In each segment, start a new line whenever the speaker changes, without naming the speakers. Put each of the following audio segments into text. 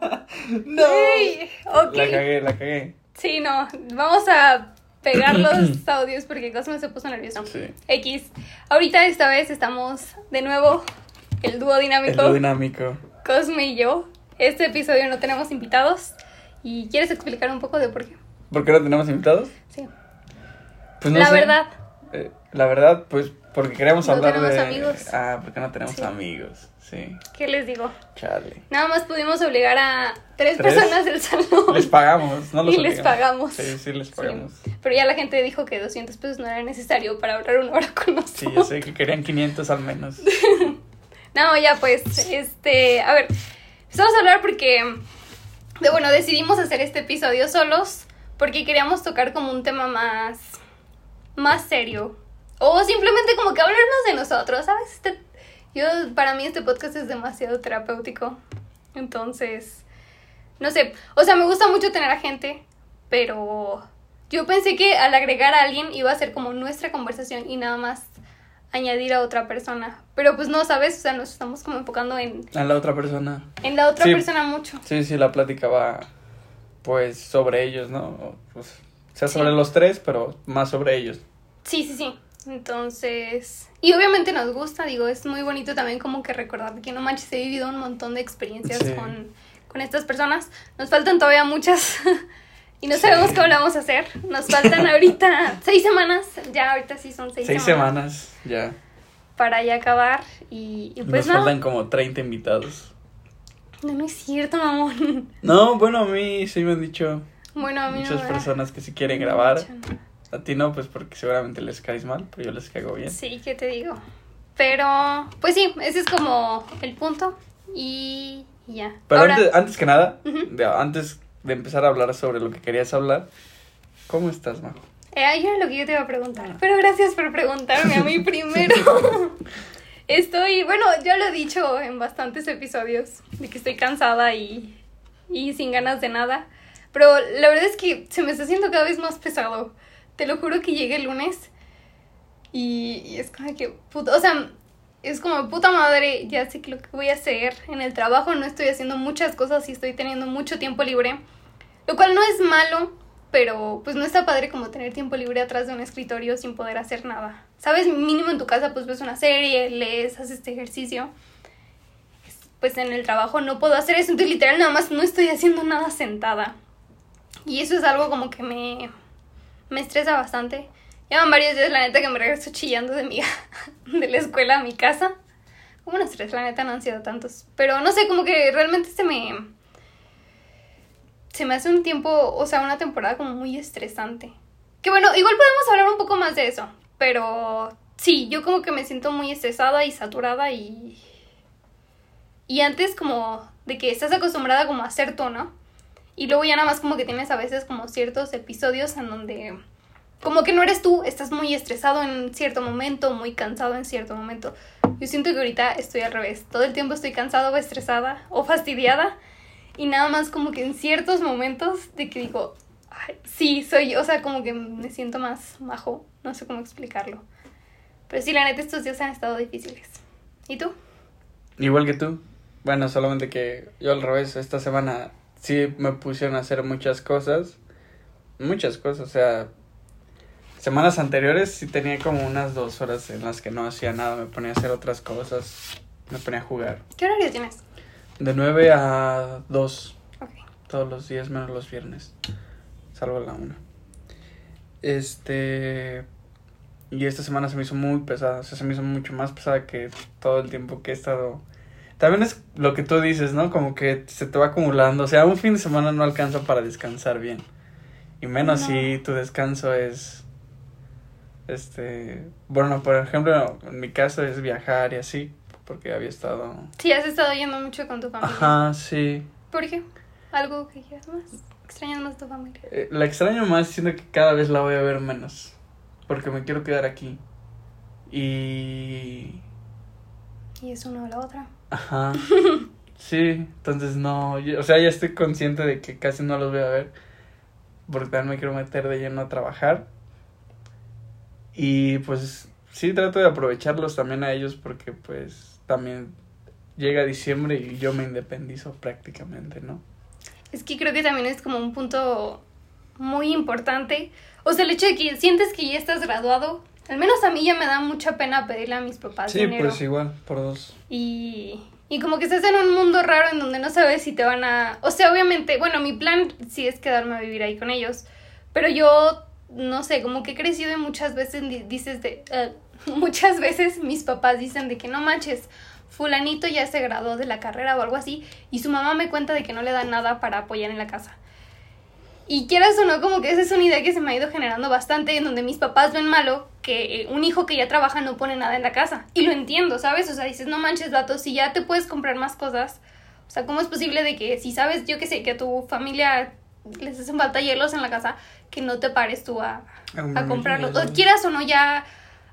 no.
Ok.
La cagué, la cagué.
Sí, no. Vamos a pegar los audios porque Cosme se puso nervioso.
Sí.
X. Ahorita esta vez estamos de nuevo el dúo dinámico
lo dinámico.
Cosme y yo. Este episodio no tenemos invitados. ¿Y quieres explicar un poco de por qué?
¿Por qué no tenemos invitados?
Sí.
Pues no
La
sé.
verdad.
Eh, la verdad, pues porque queremos
No
hablar
tenemos
de.
amigos.
Ah, porque no tenemos
Sí.
amigos. Sí.
¿Qué les digo?
Chale.
Nada más pudimos obligar a tres,
¿Tres?
personas del salón.
Les pagamos, no los
Y les pagamos.
Sí, sí, les pagamos.
Pero ya la gente dijo que 200 pesos no era necesario para hablar una hora con nosotros.
Sí, yo sé que querían 500 al menos.
No, ya pues, este, a ver, empezamos a hablar porque, de, bueno, decidimos hacer este episodio solos porque queríamos tocar como un tema más, más serio. O simplemente como que hablar más de nosotros, ¿sabes? Este, yo, para mí este podcast es demasiado terapéutico. Entonces, no sé, o sea, me gusta mucho tener a gente, pero yo pensé que al agregar a alguien iba a ser como nuestra conversación y nada más añadir a otra persona. Pero pues no, ¿sabes? O sea, nos estamos como enfocando en,
A la otra persona.
en la otra
Sí.
persona mucho.
Sí, sí, la plática va, pues, sobre ellos, ¿no? O, Pues, o sea,
Sí.
sobre los tres, pero más sobre ellos.
Sí, sí, sí. Entonces, y obviamente nos gusta, digo, es muy bonito también como que recordar que no manches, he vivido un montón de experiencias
Sí.
con, con estas personas. Nos faltan todavía muchas y no
Sí.
sabemos cómo la vamos a hacer. Nos faltan ahorita seis semanas, ya ahorita sí son seis,
Seis semanas, ya.
para ya acabar y, y pues
Nos faltan como 30 invitados.
No, no es cierto, mamón.
No, bueno, a mí sí me han dicho
Bueno, a mí no
muchas
me
personas que si quieren grabar.
mucho.
A ti no, pues porque seguramente les caes mal, pero yo les caigo bien.
Sí, ¿qué te digo? Pero, pues sí, ese es como el punto. Y, ya.
Pero
Ahora,
antes, antes que nada,
Ujú.
de- antes de empezar a hablar sobre lo que querías hablar, ¿cómo estás, Majo?
eh, ahí era lo que yo te iba a preguntar. Pero gracias por preguntarme a mí primero. Estoy, bueno, ya lo he dicho en bastantes episodios, de que estoy cansada y, y sin ganas de nada. Pero la verdad es que se me está haciendo cada vez más pesado. Te lo juro que llegué el lunes y, es como que, puta, o sea, es como puta madre, ya sé que lo que voy a hacer en el trabajo, no estoy haciendo muchas cosas y estoy teniendo mucho tiempo libre, lo cual no es malo, pero pues no está padre como tener tiempo libre atrás de un escritorio sin poder hacer nada. Sabes, mínimo en tu casa pues ves una serie, lees, haces este ejercicio. Pues en el trabajo no puedo hacer eso, entonces literal nada más no estoy haciendo nada sentada. Y eso es algo como que me, me estresa bastante. Llevan varios días, la neta, que me regreso chillando de, mi, de la escuela a mi casa. Como unos tres, la neta, no han sido tantos. Pero no sé, como que realmente se me... Se me hace un tiempo, o sea, una temporada como muy estresante. Que bueno, igual podemos hablar un poco más de eso. Pero sí, yo como que me siento muy estresada y saturada y... Y antes como de que estás acostumbrada como a ser tú, ¿no? Y luego ya nada más como que tienes a veces como ciertos episodios en donde como que no eres tú, estás muy estresado en cierto momento, muy cansado en cierto momento. Yo siento que ahorita estoy al revés, todo el tiempo estoy cansada o estresada o fastidiada y nada más como que en ciertos momentos de que digo, "Ay, sí, soy yo, o sea, como que me siento más majo, no sé cómo explicarlo. Pero sí, la neta, estos días han estado difíciles. ¿Y tú?
Igual que tú. Bueno, solamente que yo al revés, esta semana sí me pusieron a hacer muchas cosas. Muchas cosas, o sea, semanas anteriores sí tenía como unas dos horas en las que no hacía nada, me ponía a hacer otras cosas, me ponía a jugar.
¿Qué horario tienes?
De 9 a 2
Ok.
todos los días menos los viernes, salvo la 1. Este... Y esta semana se me hizo muy pesada, o sea, se me hizo mucho más pesada que todo el tiempo que he estado... También es lo que tú dices, ¿no? Como que se te va acumulando, o sea, un fin de semana no alcanza para descansar bien. Y menos
No.
si tu descanso es... Este... Bueno, por ejemplo, en mi caso es viajar y así, porque había estado...
Sí, has estado yendo mucho con tu familia.
Ajá, sí.
¿Por qué? ¿Algo que quieras más? ¿Extrañas más tu familia?
Eh, la extraño más, siento que cada vez la voy a ver menos. Porque me quiero quedar aquí. Y.
Y es una o la otra.
Ajá. Sí, entonces no. o sea, ya estoy consciente de que casi no los voy a ver. Porque también me quiero meter de lleno a trabajar. Y pues sí, trato de aprovecharlos también a ellos porque pues también llega diciembre y yo me independizo prácticamente, ¿no?
Es que creo que también es como un punto muy importante. O sea, el hecho de que sientes que ya estás graduado, al menos a mí ya me da mucha pena pedirle a mis papás
Sí,
dinero.
pues igual, por dos.
Y, y como que estás en un mundo raro en donde no sabes si te van a... O sea, obviamente, bueno, mi plan sí es quedarme a vivir ahí con ellos, pero yo, no sé, como que he crecido y muchas veces di- dices de... eh, muchas veces mis papás dicen de que no manches, fulanito ya se graduó de la carrera o algo así, y su mamá me cuenta de que no le dan nada para apoyar en la casa. Y quieras o no, como que esa es una idea que se me ha ido generando bastante, en donde mis papás ven malo que eh, un hijo que ya trabaja no pone nada en la casa. Y lo entiendo, ¿sabes? O sea, dices, no manches, vato, si ya te puedes comprar más cosas. O sea, ¿cómo es posible de que si sabes, yo que sé, que a tu familia les hacen falta hielos en la casa, que no te pares tú a, a comprarlos? O quieras o no, ya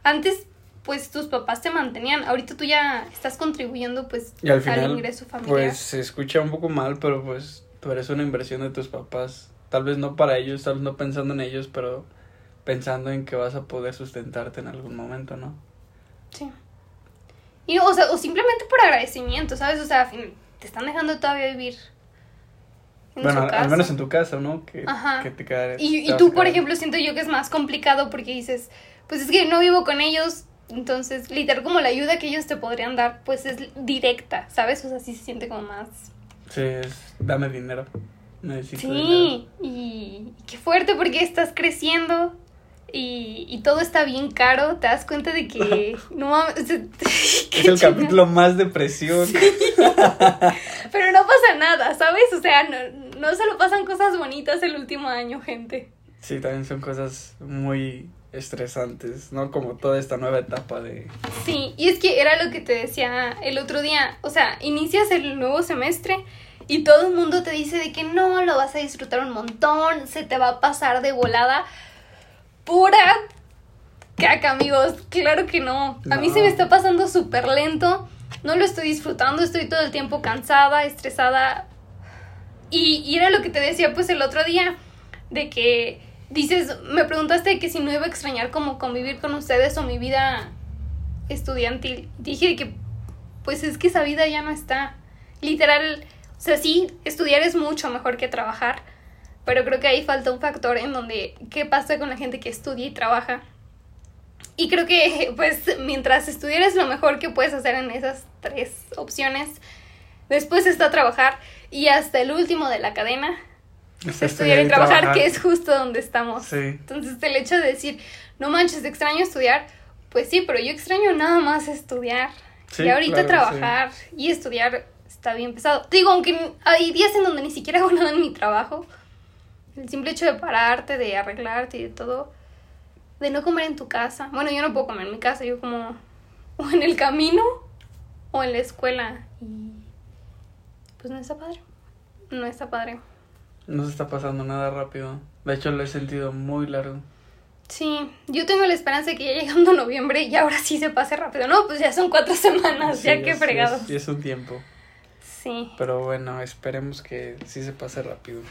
antes pues tus papás te mantenían, ahorita tú ya estás contribuyendo pues
Y al final,
ingreso familiar.
pues se escucha un poco mal, pero pues tú eres una inversión de tus papás. Tal vez no para ellos, tal vez no pensando en ellos, pero pensando en que vas a poder sustentarte en algún momento, ¿no?
Sí. Y, o sea, o simplemente por agradecimiento, ¿sabes? O sea, te están dejando todavía vivir en
bueno,
su
al,
casa.
al menos en tu casa, ¿no? Que, que te quedares.
Y,
te
y tú, por ejemplo, siento yo que es más complicado porque dices, pues es que no vivo con ellos, entonces, literal, como la ayuda que ellos te podrían dar, pues es directa, ¿sabes? O sea, sí se siente como más...
Sí, es, dame dinero. Necesito.
Sí, y, y qué fuerte porque estás creciendo y, y todo está bien caro, te das cuenta de que... no mames, o sea, qué
Es el capítulo más depresión.
Pero no pasa nada, ¿sabes? O sea, no, no solo pasan cosas bonitas el último año, gente.
Sí, también son cosas muy estresantes, ¿no? Como toda esta nueva etapa de...
Sí, y es que era lo que te decía el otro día. O sea, inicias el nuevo semestre y todo el mundo te dice de que no, lo vas a disfrutar un montón, se te va a pasar de volada. Pura caca, amigos. Claro que no. A mí se me está pasando súper lento. No lo estoy disfrutando, estoy todo el tiempo cansada, estresada. Y, y era lo que te decía pues el otro día, de que dices, me preguntaste que si no iba a extrañar como convivir con ustedes o mi vida estudiantil. Dije que pues es que esa vida ya no está. Literal, o sea, sí, estudiar es mucho mejor que trabajar, pero creo que ahí falta un factor en donde qué pasa con la gente que estudia y trabaja. Y creo que pues mientras estudiar es lo mejor que puedes hacer en esas tres opciones. Después está trabajar y hasta el último de la cadena,
Está
estudiar y trabajar, que es justo donde estamos.
Sí.
Entonces el hecho de decir, no manches, extraño estudiar, pues sí, pero yo extraño nada más estudiar.
Sí,
y ahorita
claro,
trabajar y estudiar está bien pesado. Te Digo, aunque hay días en donde ni siquiera hago nada en mi trabajo, el simple hecho de pararte, de arreglarte y de todo, de no comer en tu casa. Bueno, yo no puedo comer en mi casa, yo como o en el camino o en la escuela. Y pues no está padre. No está padre.
No se está pasando nada rápido. De hecho, lo he sentido muy largo.
Sí, yo tengo la esperanza de que ya llegando noviembre y ahora sí se pase rápido. No, pues ya son cuatro semanas,
Sí,
ya que fregado.
es- es un tiempo.
Sí,
Pero bueno, esperemos que sí se pase rápido.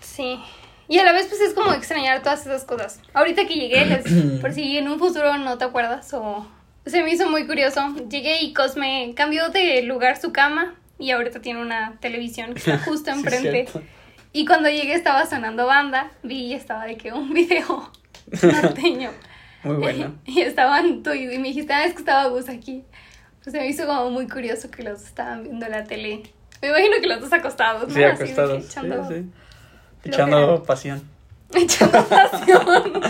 sí. Y a la vez pues es como extrañar todas esas cosas. Ahorita que llegué, les- por si en un futuro no te acuerdas o se me hizo muy curioso. Llegué y Cosme cambió de lugar su cama y ahorita tiene una televisión que está justo enfrente. y cuando llegué estaba sonando banda, vi y estaba de que un video norteño.
Muy bueno.
Y estaban tú y me dijiste, ah, es que estaba Gus aquí. Pues se me hizo como muy curioso que los estaban viendo la tele. Me imagino que los dos acostados, ¿no?
Sí,
Así
acostados.
echando,
Sí. Echando pasión.
echando pasión.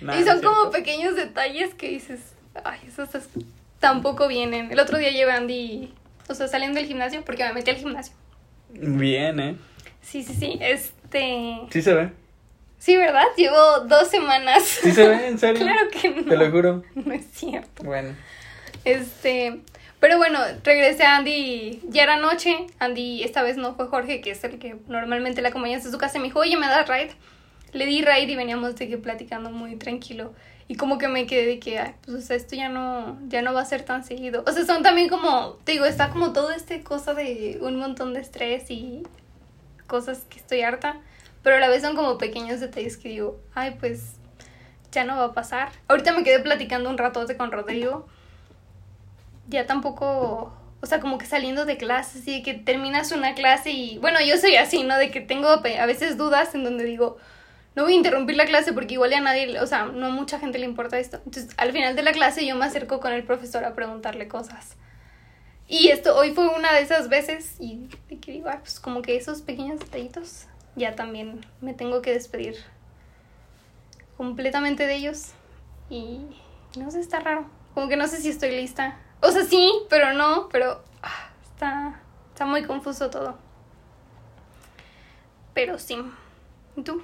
Nah,
y son como pequeños detalles que dices, ay, esos es- tampoco vienen. El otro día llevé a Andy, o sea, saliendo del gimnasio, porque me metí al gimnasio.
Bien, ¿eh?
Sí, sí, sí, este...
Sí se ve.
Sí, ¿verdad? Llevo dos semanas.
Sí se ve, en serio.
claro que no.
Te lo juro.
No es cierto.
Bueno.
Este, pero bueno, regresé a Andy, ya era noche, Andy esta vez no fue Jorge, que es el que normalmente la acompaña a su casa, me dijo, oye, ¿me das ride? Le di ride y veníamos de que platicando muy tranquilo. Y como que me quedé de que, pues esto ya no, ya no va a ser tan seguido. O sea, son también como, te digo, está como todo este cosa de un montón de estrés y cosas que estoy harta. Pero a la vez son como pequeños detalles que digo, ay, pues ya no va a pasar. Ahorita me quedé platicando un ratote con Rodrigo. Ya tampoco, o sea, como que saliendo de clase, así que terminas una clase y, bueno, yo soy así, ¿no? De que tengo a veces dudas en donde digo, no voy a interrumpir la clase porque igual a nadie, o sea, no mucha gente le importa esto. Entonces, al final de la clase yo me acerco con el profesor a preguntarle cosas. Y esto hoy fue una de esas veces y que digo, pues como que esos pequeños detallitos, ya también me tengo que despedir completamente de ellos. Y no sé, está raro. Como que no sé si estoy lista. O sea, sí, pero no, pero ah, está, está muy confuso todo. Pero sí. ¿Y tú?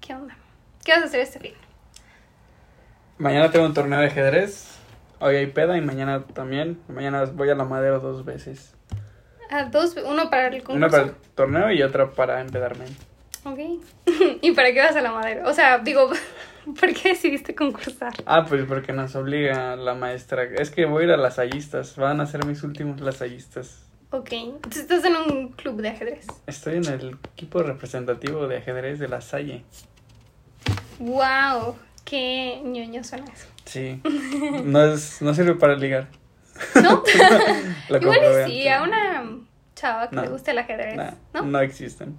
¿Qué onda? ¿Qué vas a hacer este fin?
Mañana tengo un torneo de ajedrez. Hoy hay peda y mañana también. Mañana voy a la madera dos veces.
Ah, dos, uno para el concurso.
Una para el torneo y otra para empedarme.
Ok. ¿Y para qué vas a la madera? O sea, digo, ¿por qué decidiste concursar?
Ah, pues porque nos obliga la maestra. Es que voy a ir a las hallistas. Van a ser mis últimos lasallistas.
Ok. Entonces estás en un club de ajedrez.
Estoy en el equipo representativo de ajedrez de la Salle.
¡Wow! Qué ñoño suena eso.
Sí. No, es, no sirve para ligar.
¿No? Igual y sí, a una chava que le guste el ajedrez.
¿no? No existen.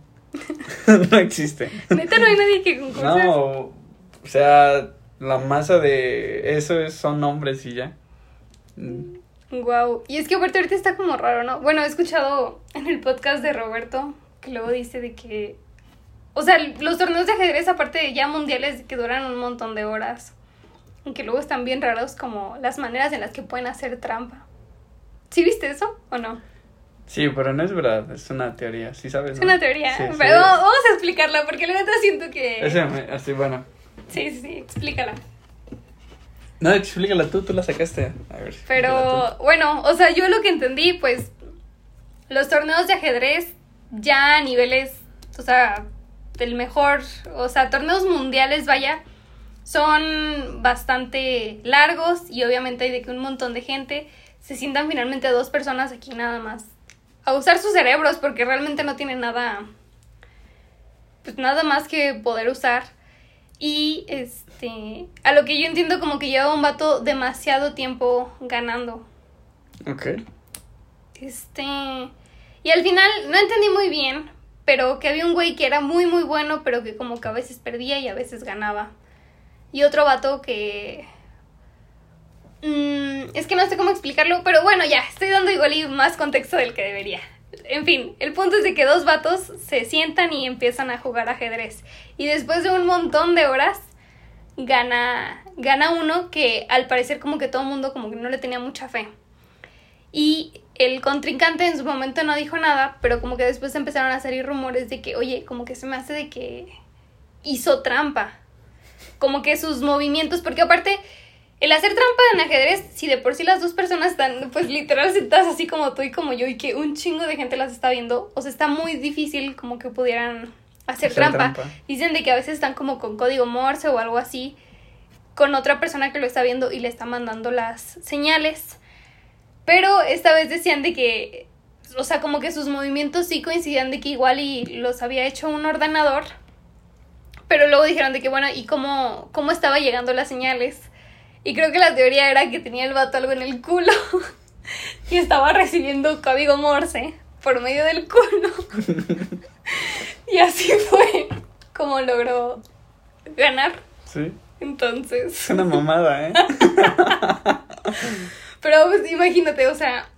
no existen.
Neta, no hay nadie que concurse.
No, o sea, la masa de eso es, son hombres y ya.
Wow. Y es que aparte ahorita está como raro, ¿no? Bueno, he escuchado en el podcast de Roberto que luego dice de que o sea, los torneos de ajedrez, aparte de ya mundiales, que duran un montón de horas. Aunque luego están bien raros como las maneras en las que pueden hacer trampa. ¿Sí viste eso o no?
Sí, pero no es verdad, es una teoría, ¿sí sabes?
Es una teoría, pero vamos a explicarla porque la neta siento que...
Ese, así, bueno.
Sí, sí, sí, explícala.
No, explícala tú, tú la sacaste. A ver.
Pero, bueno, o sea, yo lo que entendí, pues, los torneos de ajedrez ya a niveles, o sea, del mejor, o sea, torneos mundiales, vaya, son bastante largos y obviamente hay de que un montón de gente se sientan finalmente dos personas aquí nada más a usar sus cerebros porque realmente no tienen nada pues nada más que poder usar y este a lo que yo entiendo como que lleva un vato demasiado tiempo ganando.
Ok.
Este y al final no entendí muy bien pero que había un güey que era muy muy bueno, pero que como que a veces perdía y a veces ganaba. Y otro vato que... Mm, es que no sé cómo explicarlo, pero bueno, ya, estoy dando igual y más contexto del que debería. En fin, el punto es de que dos vatos se sientan y empiezan a jugar ajedrez. Y después de un montón de horas, gana, gana uno que al parecer como que todo el mundo como que no le tenía mucha fe. Y el contrincante en su momento no dijo nada, pero como que después empezaron a salir rumores de que, oye, como que se me hace de que hizo trampa. Como que sus movimientos, porque aparte, el hacer trampa en ajedrez, si de por sí las dos personas están, pues literal sentadas así como tú y como yo, y que un chingo de gente las está viendo, o sea, está muy difícil como que pudieran hacer, trampa. trampa. Dicen de que a veces están como con código Morse o algo así, con otra persona que lo está viendo y le está mandando las señales. Pero esta vez decían de que, o sea, como que sus movimientos sí coincidían de que igual y los había hecho un ordenador. Pero luego dijeron de que, bueno, ¿y cómo, cómo estaba llegando las señales? Y creo que la teoría era que tenía el vato algo en el culo y estaba recibiendo código Morse por medio del culo. y así fue como logró ganar.
Sí.
Entonces.
Es una mamada, ¿eh?
Pero pues imagínate, o sea,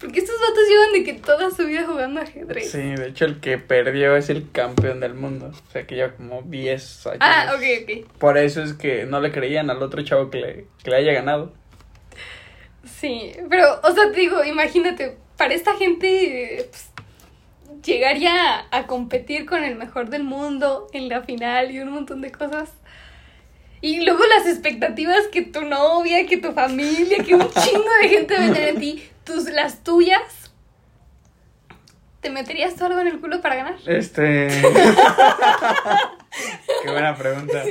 porque estos vatos llevan de que toda su vida jugando ajedrez.
Sí, de hecho el que perdió es el campeón del mundo. O sea que lleva como 10 años.
Ah, ok, ok.
Por eso es que no le creían al otro chavo que le, que le haya ganado.
Sí, pero, o sea, te digo, imagínate, para esta gente pues, llegaría a competir con el mejor del mundo en la final y un montón de cosas. Y luego las expectativas que tu novia, que tu familia, que un chingo de gente va a tener en ti, tus, las tuyas. ¿Te meterías tú algo en el culo para ganar?
Este. Qué buena pregunta.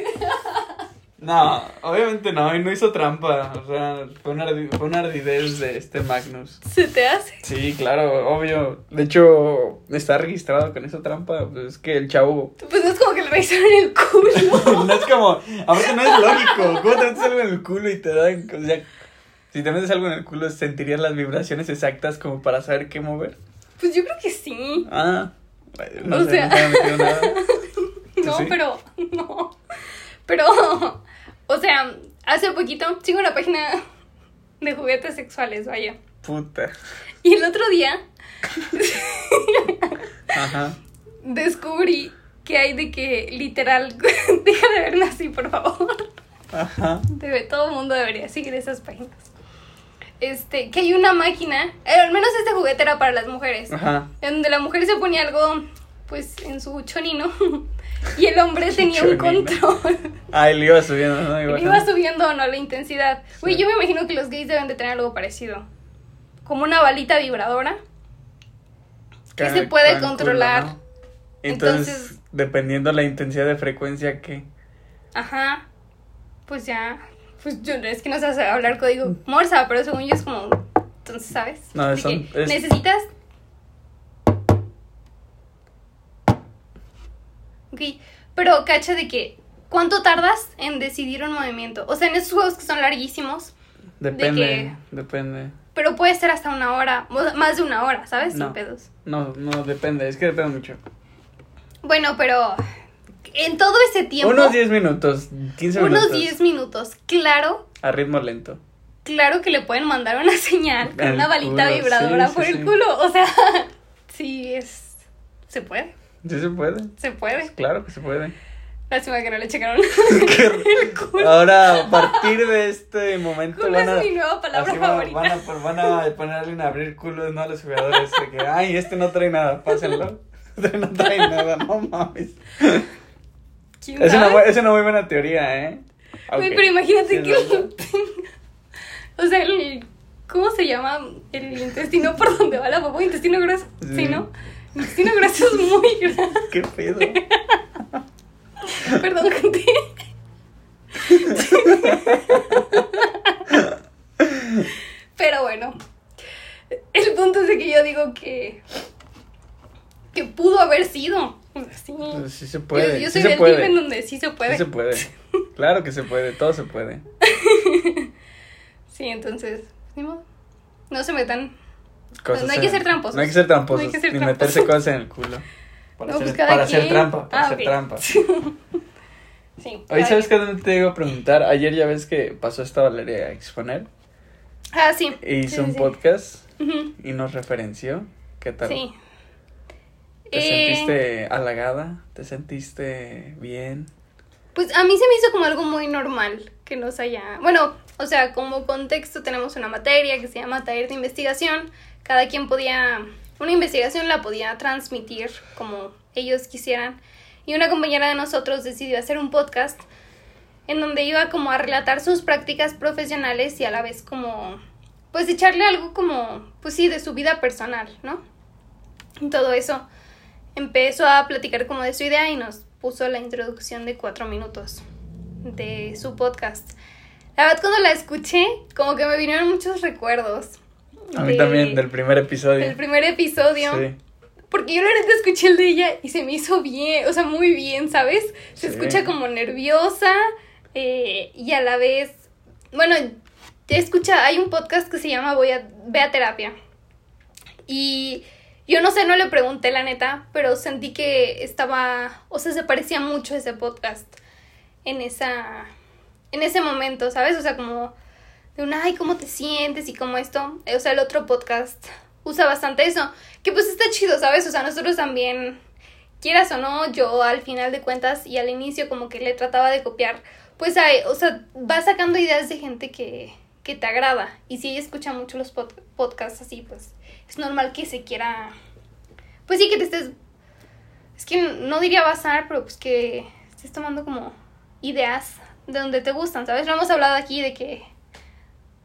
No, obviamente no, y no hizo trampa. O sea, fue una, fue una ardidez de este Magnus.
¿Se te hace?
Sí, claro, obvio. De hecho, está registrado con esa trampa. Pues es que el chavo.
Pues no es como que le revisaron el culo.
no es como. Aparte, no es lógico. ¿Cómo te metes algo en el culo y te dan. O sea, Si te metes algo en el culo, ¿sentirías las vibraciones exactas como para saber qué mover?
Pues yo creo que sí.
Ah, no
O
sé,
sea-
nunca me he metido nada.
No,
sí?
pero. No. Pero. O sea, hace poquito sigo una página de juguetes sexuales, vaya.
Puta.
Y el otro día
Ajá.
descubrí que hay de que literal. Deja de verme así, por favor.
Ajá.
Debe, todo el mundo debería seguir esas páginas. Este, que hay una máquina. eh, al menos este juguete era para las mujeres.
Ajá.
En donde la mujer se ponía algo, pues, en su chonino. Y el hombre tenía un control.
Ah, él iba subiendo, ¿no?
Iba subiendo no la intensidad. Güey,
Sí.
yo me imagino que los gays deben de tener algo parecido. Como una balita vibradora. que se puede controlar.
culo, ¿no? Entonces,
Entonces-
dependiendo la intensidad de frecuencia que...
Ajá. Pues ya. Pues yo es que no sé hablar código morsa, pero según yo es como. Entonces, ¿sabes?
No,
De
es-
Necesitas. Ok. Pero cacha de que. ¿Cuánto tardas en decidir un movimiento? O sea, en esos juegos que son larguísimos.
Depende,
que-
depende.
Pero puede ser hasta una hora. Más de una hora, ¿sabes?
No.
Sin pedos.
No, no, depende, es que depende mucho.
Bueno, pero. En todo ese tiempo.
Unos 10 minutos, 15 minutos.
unos 10 minutos. Claro
A ritmo lento.
Claro que le pueden mandar una señal con
El
una balita
culo,
vibradora
sí,
por
sí,
el
sí.
culo. O sea, sí es. Se puede,
Sí se puede.
se puede.
Claro que se puede.
Lástima que no le checaron.
Ahora, a partir de este momento
Culo
van a...
es mi nueva palabra favorita.
van a, pues, van a ponerle en abrir culos, ¿no? A los jugadores. De que, ay, este no trae nada, pásenlo. Este no trae nada, no mames.
¿Quién
Es una, es una muy buena teoría, ¿eh?
Güey,
Ok.
pero imagínate
Sí,
que lo tenga. O sea, el. ¿Cómo se llama? El intestino por donde va la popó. Intestino grueso. Sí,
Sí.
¿no? El intestino grueso es muy grande.
¿Qué pedo?
Perdón, gente. Pero bueno, el punto es de que yo digo que que pudo haber sido. Sí.
Pues sí se puede.
yo, yo
sí
soy
se
del
puede.
team en donde sí se puede.
Sí se puede. Claro que se puede, todo se puede.
Sí, entonces, ni modo. No se metan.
Cosas
No hay que ser tramposos.
No hay que ser tramposos.
No hay que ser
ni
tramposos.
meterse cosas en el culo. Para,
No,
hacer,
pues cada
para hacer trampa. Para
Ah,
hacer trampa.
Sí.
Oye,
cada
¿sabes qué dónde te iba a preguntar? Ayer ya ves que pasó esta Valeria a exponer.
Ah, sí.
E hizo
Sí,
un
sí.
podcast y nos referenció. ¿Qué tal?
Sí.
¿Te
Eh,
sentiste halagada? ¿Te sentiste bien?
Pues a mí se me hizo como algo muy normal que nos haya... Bueno, o sea, como contexto tenemos una materia que se llama taller de investigación. Cada quien podía... Una investigación la podía transmitir como ellos quisieran. Y una compañera de nosotros decidió hacer un podcast en donde iba como a relatar sus prácticas profesionales y a la vez como... Pues echarle algo como... Pues sí, de su vida personal, ¿no? Todo eso empezó a platicar como de su idea y nos puso la introducción de cuatro minutos de su podcast. La verdad, cuando la escuché, como que me vinieron muchos recuerdos.
A mí
de-
también, del primer episodio.
del primer episodio.
Sí.
Porque yo la neta escuché el de ella y se me hizo bien, o sea, muy bien, ¿sabes? Se
Sí.
escucha como nerviosa eh, y a la vez, bueno, escucha, hay un podcast que se llama Voy a, Ve a Terapia. Y yo no sé, no le pregunté la neta, pero sentí que estaba, o sea, se parecía mucho a ese podcast en esa, en ese momento, ¿sabes? O sea, como de un, ay, ¿cómo te sientes? Y como esto, eh, o sea, el otro podcast usa bastante eso, que pues está chido, ¿sabes? O sea, nosotros también, quieras o no, yo al final de cuentas y al inicio como que le trataba de copiar, pues hay, o sea, va sacando ideas de gente que, que te agrada. Y si ella escucha mucho los pod- podcasts así, pues es normal que se quiera, pues sí que te estés, es que no diría basar, pero pues que estés tomando como ideas de donde te gustan, ¿sabes? Lo hemos hablado aquí de que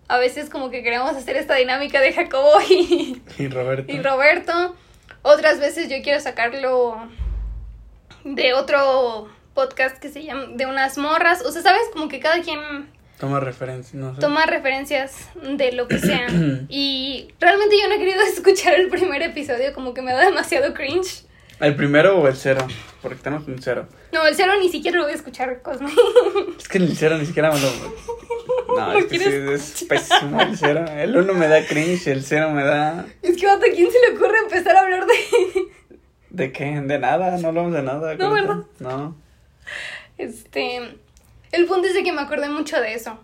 a veces como que queremos hacer esta dinámica de Jacobo y,
Y Roberto.
y Roberto. Otras veces yo quiero sacarlo de otro podcast que se llama de unas morras. O sea, ¿sabes? Como que cada quien
Toma referencia, no sé.
toma referencias de lo que sea. y realmente yo no he querido escuchar el primer episodio, como que me da demasiado cringe.
¿El primero o el cero? Porque tenemos un cero.
No, el cero ni siquiera lo voy a escuchar, Cosme.
Es que el cero ni siquiera me lo. No,
¿Lo
es que sí, es pésimo el cero. El uno me da cringe, el cero me da.
Es que, vato, ¿a quién se le ocurre empezar a hablar de...?
¿De qué? De nada, no hablamos de nada.
No, ¿verdad?
No.
Este, el punto es de que me acordé mucho de eso.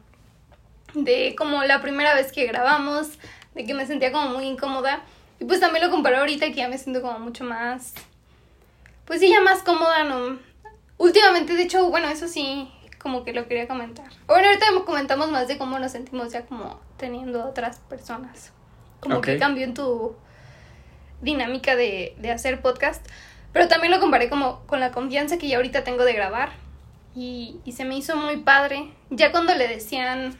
De como la primera vez que grabamos, de que me sentía como muy incómoda. Y pues también lo comparé ahorita que ya me siento como mucho más... Pues sí, ya más cómoda, ¿no? Últimamente, de hecho, bueno, eso sí, como que lo quería comentar. Bueno, ahorita comentamos más de cómo nos sentimos ya como teniendo otras personas. Como que cambió en tu dinámica de, de hacer podcast. Pero también lo comparé como con la confianza que ya ahorita tengo de grabar. Y, y se me hizo muy padre. Ya cuando le decían,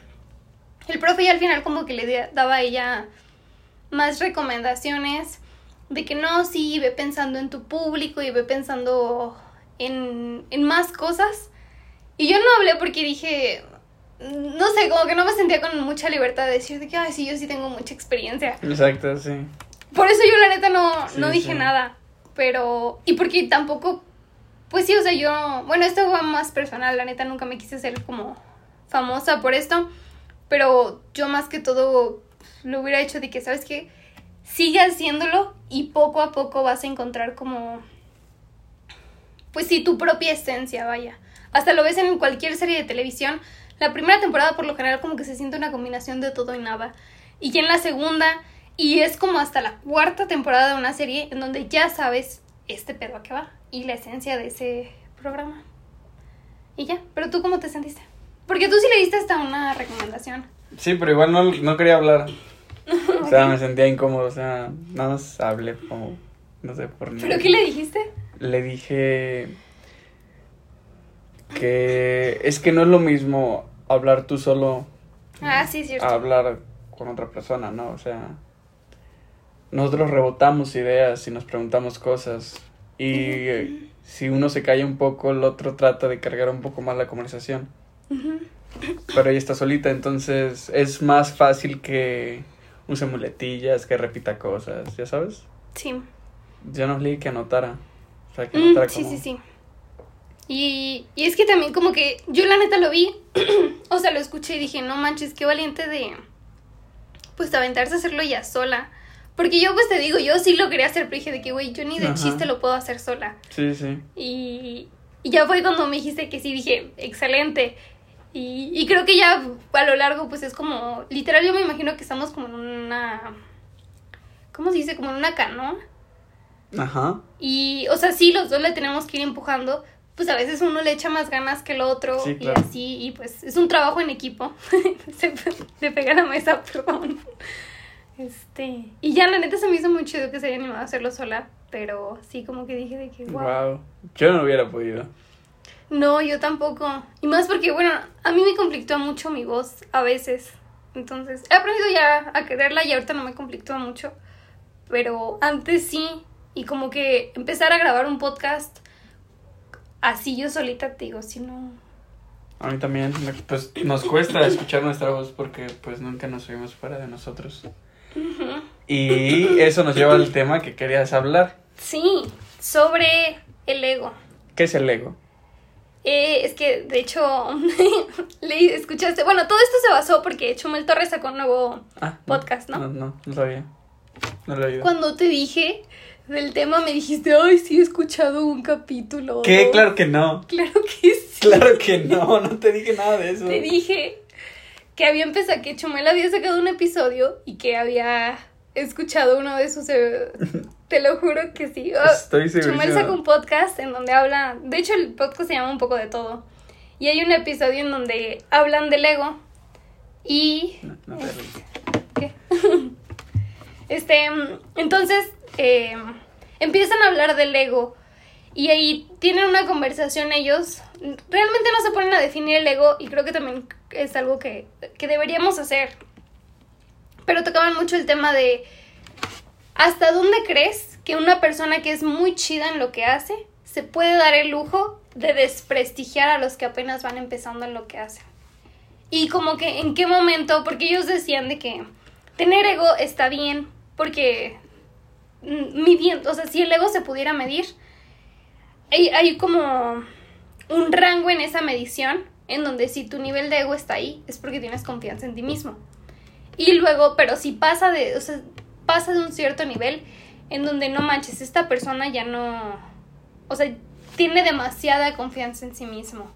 el profe ya al final como que le da- daba a ella más recomendaciones de que no, sí, ve pensando en tu público y ve pensando en, en más cosas. Y yo no hablé porque dije, no sé, como que no me sentía con mucha libertad de decir de que, ay, sí, yo sí tengo mucha experiencia.
Exacto, sí.
Por eso yo la neta no,
Sí,
no dije
sí.
nada. Pero, y porque tampoco, pues sí, o sea, yo, bueno, esto fue más personal, la neta nunca me quise ser como famosa por esto. Pero yo más que todo lo hubiera hecho de que, ¿sabes qué? Sigue haciéndolo y poco a poco vas a encontrar como, pues sí, tu propia esencia, vaya. Hasta lo ves en cualquier serie de televisión. La primera temporada por lo general como que se siente una combinación de todo y nada. Y en la segunda, y es como hasta la cuarta temporada de una serie en donde ya sabes este pedo a qué va y la esencia de ese programa. Y ya, pero tú cómo te sentiste? Porque tú sí le diste hasta una recomendación.
Sí, pero igual no, no quería hablar. O sea, me sentía incómodo. O sea, nada más hablé como. No sé por
¿Pero qué le dijiste?
Le dije. Que es que no es lo mismo hablar tú solo
Ah, sí, cierto.
a hablar con otra persona, ¿no? O sea, nosotros rebotamos ideas y nos preguntamos cosas. Y eh, si uno se calla un poco, el otro trata de cargar un poco más la conversación. Pero ella está solita, entonces es más fácil que use muletillas, que repita cosas, ¿ya sabes?
Sí.
Yo no leí que anotara. O sea, que
Mm,
anotara
sí,
como...
sí, sí. Y, y es que también como que yo la neta lo vi, o sea, lo escuché y dije, no manches, qué valiente de, pues, aventarse a hacerlo ya sola. Porque yo, pues, te digo, yo sí lo quería hacer, pero dije de que, güey, yo ni de
Ajá.
chiste lo puedo hacer sola.
Sí, sí.
Y, y ya fue cuando me dijiste que sí, dije, excelente. Y, y creo que ya a lo largo, pues, es como, literal, yo me imagino que estamos como en una, ¿cómo se dice? Como en una canoa.
Ajá.
Y, o sea, sí, los dos le tenemos que ir empujando. Pues a veces uno le echa más ganas que el otro
Sí,
y
claro.
así, y pues es un trabajo en equipo. se le pega la mesa, perdón. Este, y ya la neta se me hizo muy chido que se haya animado a hacerlo sola, pero sí como que dije de que wow.
Wow. Yo no hubiera podido.
No, yo tampoco. Y más porque, bueno, a mí me conflictúa mucho mi voz a veces. Entonces, he aprendido ya a quererla y ahorita no me conflictúa mucho. Pero antes sí. Y como que empezar a grabar un podcast así yo solita, te digo, si no...
A mí también, pues nos cuesta escuchar nuestra voz porque pues nunca nos oímos fuera de nosotros. Y eso nos lleva al tema que querías hablar.
Sí, sobre el ego.
¿Qué es el ego?
Eh, es que, de hecho, le escuchaste... Bueno, todo esto se basó porque Chumel Torres sacó un nuevo
Ah,
podcast, ¿no?
No, no, no sabía. No lo he oído.
Cuando te dije del tema me dijiste, ay, sí he escuchado un capítulo.
¿Qué?
¿no?".
Claro que no.
Claro que sí.
Claro que no, no te dije nada de eso.
Te dije que había empezado, que Chumel había sacado un episodio y que había escuchado uno de sus... eh, te lo juro que sí. Oh,
Estoy seguro.
Chumel sacó un podcast en donde habla... De hecho, el podcast se llama un poco de todo. Y hay un episodio en donde hablan del ego y...
No.
¿Qué? este, mm, entonces eh, empiezan a hablar del ego y ahí tienen una conversación ellos. Realmente no se ponen a definir el ego y creo que también es algo que, que deberíamos hacer. Pero tocaban mucho el tema de hasta dónde crees que una persona que es muy chida en lo que hace se puede dar el lujo de desprestigiar a los que apenas van empezando en lo que hacen. Y como que en qué momento, porque ellos decían de que tener ego está bien, porque mm, midiendo, o sea, si el ego se pudiera medir, hay, como un rango en esa medición en donde si tu nivel de ego está ahí es porque tienes confianza en ti mismo. Y luego, pero si pasa de, o sea, pasa de un cierto nivel en donde no manches, esta persona ya no, o sea, tiene demasiada confianza en sí mismo.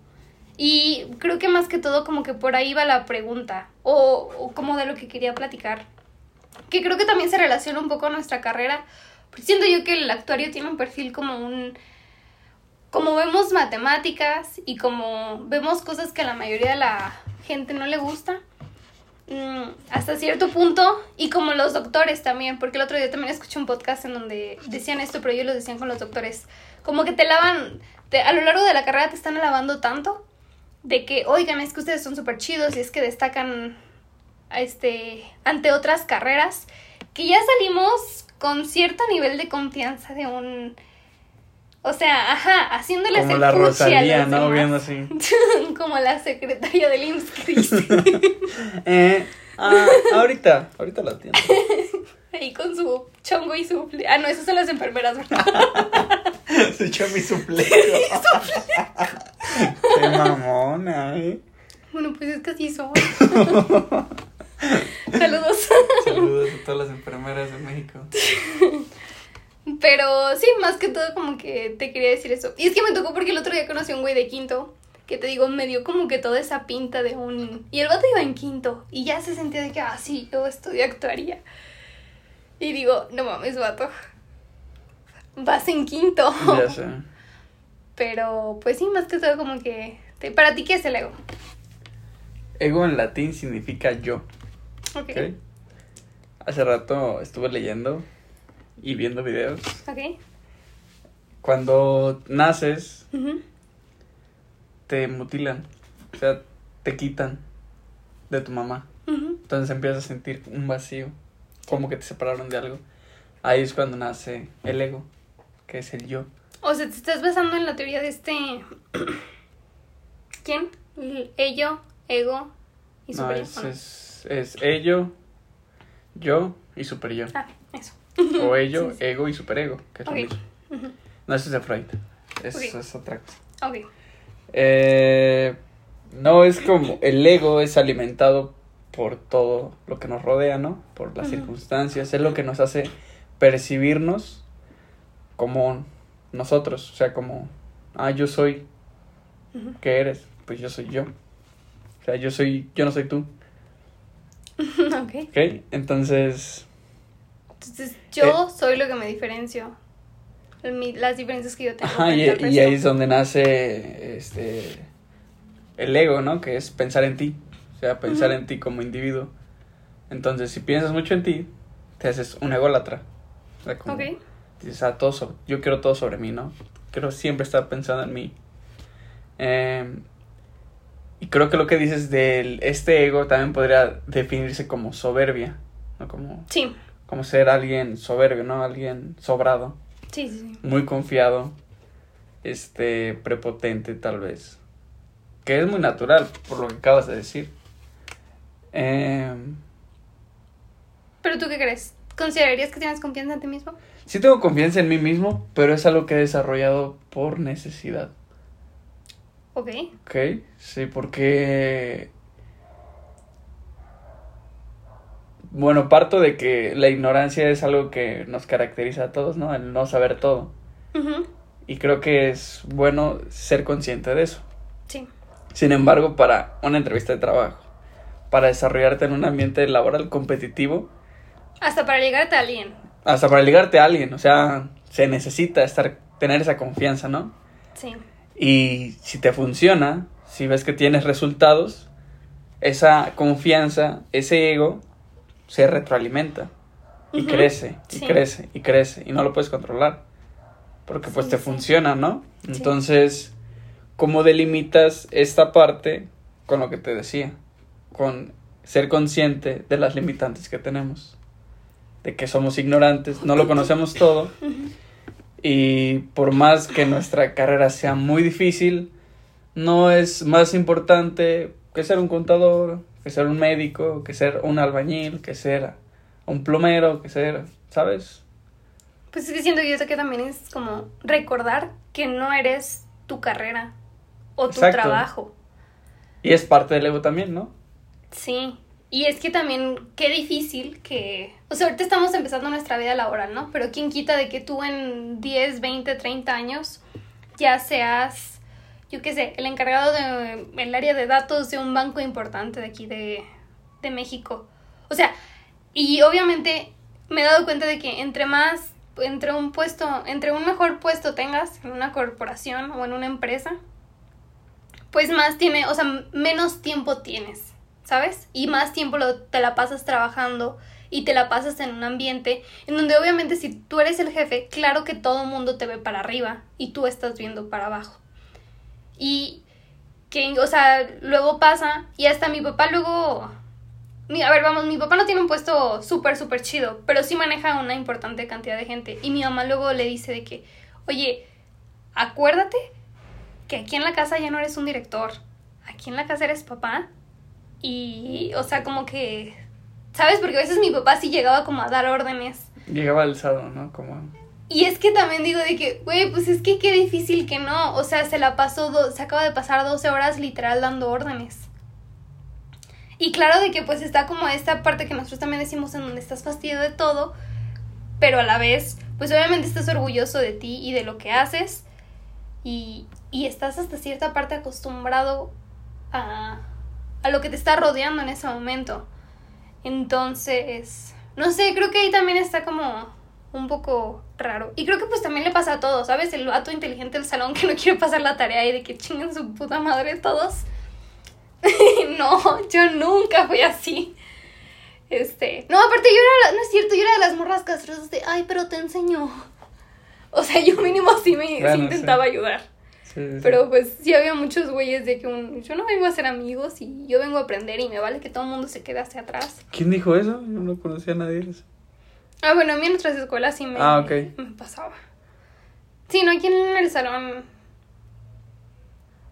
Y creo que más que todo como que por ahí va la pregunta, o, o como de lo que quería platicar, que creo que también se relaciona un poco a nuestra carrera, siento yo que el actuario tiene un perfil como un como vemos matemáticas y como vemos cosas que a la mayoría de la gente no le gusta, mm, hasta cierto punto, y como los doctores también, porque el otro día también escuché un podcast en donde decían esto, pero ellos lo decían con los doctores, como que te lavan, a lo largo de la carrera te están alabando tanto, de que, oigan, es que ustedes son súper chidos y es que destacan este, ante otras carreras, que ya salimos con cierto nivel de confianza de un o sea, ajá, haciéndole
Como la Rosalía, ¿no? Viendo así.
Como la secretaria del IMSS,
eh, ah, ahorita, ahorita la atiendo.
Ahí con su chongo y su... Ah, no, esas son las enfermeras, ¿verdad?
su chongo y su. Qué mamona, ¿eh?
Bueno, pues es que así son. Saludos.
Saludos a todas las enfermeras de México.
Pero sí, más que todo como que te quería decir eso. Y es que me tocó porque el otro día conocí a un güey de quinto que te digo, me dio como que toda esa pinta de un... Y el vato iba en quinto y ya se sentía de que, ah, sí, yo estudio actuaría. Y digo, no mames, vato. Vas en quinto.
Ya sé.
Pero, pues sí, más que todo como que... ¿Para ti qué es el ego?
Ego en latín significa yo.
Ok.
¿okay? Hace rato estuve leyendo y viendo videos.
Ok.
Cuando naces, te mutilan. O sea, te quitan de tu mamá. Entonces empiezas a sentir un vacío. Como que te separaron de algo. Ahí es cuando nace el ego, que es el yo.
O sea, te estás basando en la teoría de este... ¿Quién? El ello, ego y
No,
superior.
es,
¿o no?
es, es ello, yo y super yo.
Ah, eso.
O ello,
Sí, sí.
ego y superego, que es
Ok.
lo mismo.
Ujú.
No, eso es de Freud. Eso es otra cosa.
Ok.
Eh, no, es como el ego es alimentado por todo lo que nos rodea, ¿no? Por las circunstancias, es lo que nos hace percibirnos como nosotros, o sea, como, ah, yo soy. ¿qué eres? Pues yo soy yo. O sea, yo soy, yo no soy tú,
ok.
¿ok? Entonces,
Entonces, yo
Eh.
soy lo que me diferencio. Mi- las diferencias que yo tengo.
ajá, y, ahí es donde nace, este, el ego, ¿no? Que es pensar en ti, o sea, pensar en ti como individuo. Entonces, si piensas mucho en ti, te haces un ególatra. O sea, como
Ok.
dices, ah, todo sobre- yo quiero todo sobre mí, ¿no? Quiero siempre estar pensando en mí. Em, y creo que lo que dices de este ego también podría definirse como soberbia, ¿no? Como,
Sí,
como ser alguien soberbio, ¿no? Alguien sobrado,
sí, sí. sí.
muy confiado, este, prepotente tal vez. Que es muy natural, por lo que acabas de decir. Em,
¿Pero tú qué crees? ¿Considerarías que tienes confianza en ti mismo?
Sí tengo confianza en mí mismo, pero es algo que he desarrollado por necesidad.
Ok.
¿Ok? Sí, porque... Bueno, parto de que la ignorancia es algo que nos caracteriza a todos, ¿no? El no saber todo. Y creo que es bueno ser consciente de eso.
Sí.
Sin embargo, para una entrevista de trabajo, para desarrollarte en un ambiente laboral competitivo,
Hasta para llegarte a alguien.
hasta para ligarte a alguien, o sea, se necesita estar, tener esa confianza, ¿no?
Sí.
Y si te funciona, si ves que tienes resultados, esa confianza, ese ego, se retroalimenta. Y crece, y
sí.
crece, y crece. Y no lo puedes controlar. Porque pues
Sí,
te
sí.
funciona, ¿no? Entonces, ¿cómo delimitas esta parte con lo que te decía? Con ser consciente de las limitantes que tenemos. De que somos ignorantes, no lo conocemos todo. Y por más que nuestra carrera sea muy difícil, no es más importante que ser un contador, que ser un médico, que ser un albañil, que ser un plomero, que ser, ¿sabes?
Pues es que siento yo que también es como recordar que no eres tu carrera o tu
Exacto.
trabajo.
Y es parte del ego también, ¿no?
Sí. Y es que también, qué difícil que... O sea, ahorita estamos empezando nuestra vida laboral, ¿no? Pero quién quita de que tú en 10, 20, 30 años ya seas, yo qué sé, el encargado de el área de datos de un banco importante de aquí de, de México. O sea, y obviamente me he dado cuenta de que entre más, entre un puesto, entre un mejor puesto tengas en una corporación o en una empresa, pues más tiene, o sea, menos tiempo tienes, ¿sabes? Y más tiempo lo, te la pasas trabajando y te la pasas en un ambiente en donde obviamente si tú eres el jefe, claro que todo el mundo te ve para arriba y tú estás viendo para abajo. Y que, o sea, luego pasa y hasta mi papá luego... A ver, vamos, mi papá no tiene un puesto súper, súper chido, pero sí maneja una importante cantidad de gente. Y mi mamá luego le dice de que, oye, acuérdate que aquí en la casa ya no eres un director, aquí en la casa eres papá. Y, o sea, como que, ¿sabes? Porque a veces mi papá sí llegaba como a dar órdenes.
Llegaba alzado, ¿no? Como...
Y es que también digo de que, güey, pues es que qué difícil que no. O sea, se la pasó, do- se acaba de pasar 12 horas literal dando órdenes. Y claro de que pues está como esta parte que nosotros también decimos en donde estás fastidiado de todo, pero a la vez, pues obviamente estás orgulloso de ti y de lo que haces. Y, y estás hasta cierta parte acostumbrado a, a lo que te está rodeando en ese momento. Entonces, no sé, creo que ahí también está como un poco raro. Y creo que pues también le pasa a todos, ¿sabes? El vato inteligente del salón que no quiere pasar la tarea y de que chinguen su puta madre todos. no, yo nunca fui así. Este, no, aparte yo era, no es cierto, yo era de las morras castrosas de, ay, pero te enseño. O sea, yo mínimo sí me sí intentaba
sí.
ayudar.
Sí.
Pero pues sí había muchos güeyes de que un, yo no vengo a ser amigos y yo vengo a aprender y me vale que todo el mundo se quede hacia atrás.
¿Quién dijo eso? Yo no conocía a nadie eso.
Ah, bueno, a mí en otras escuelas sí me,
Ah,
me pasaba. Sí, no, aquí en el salón.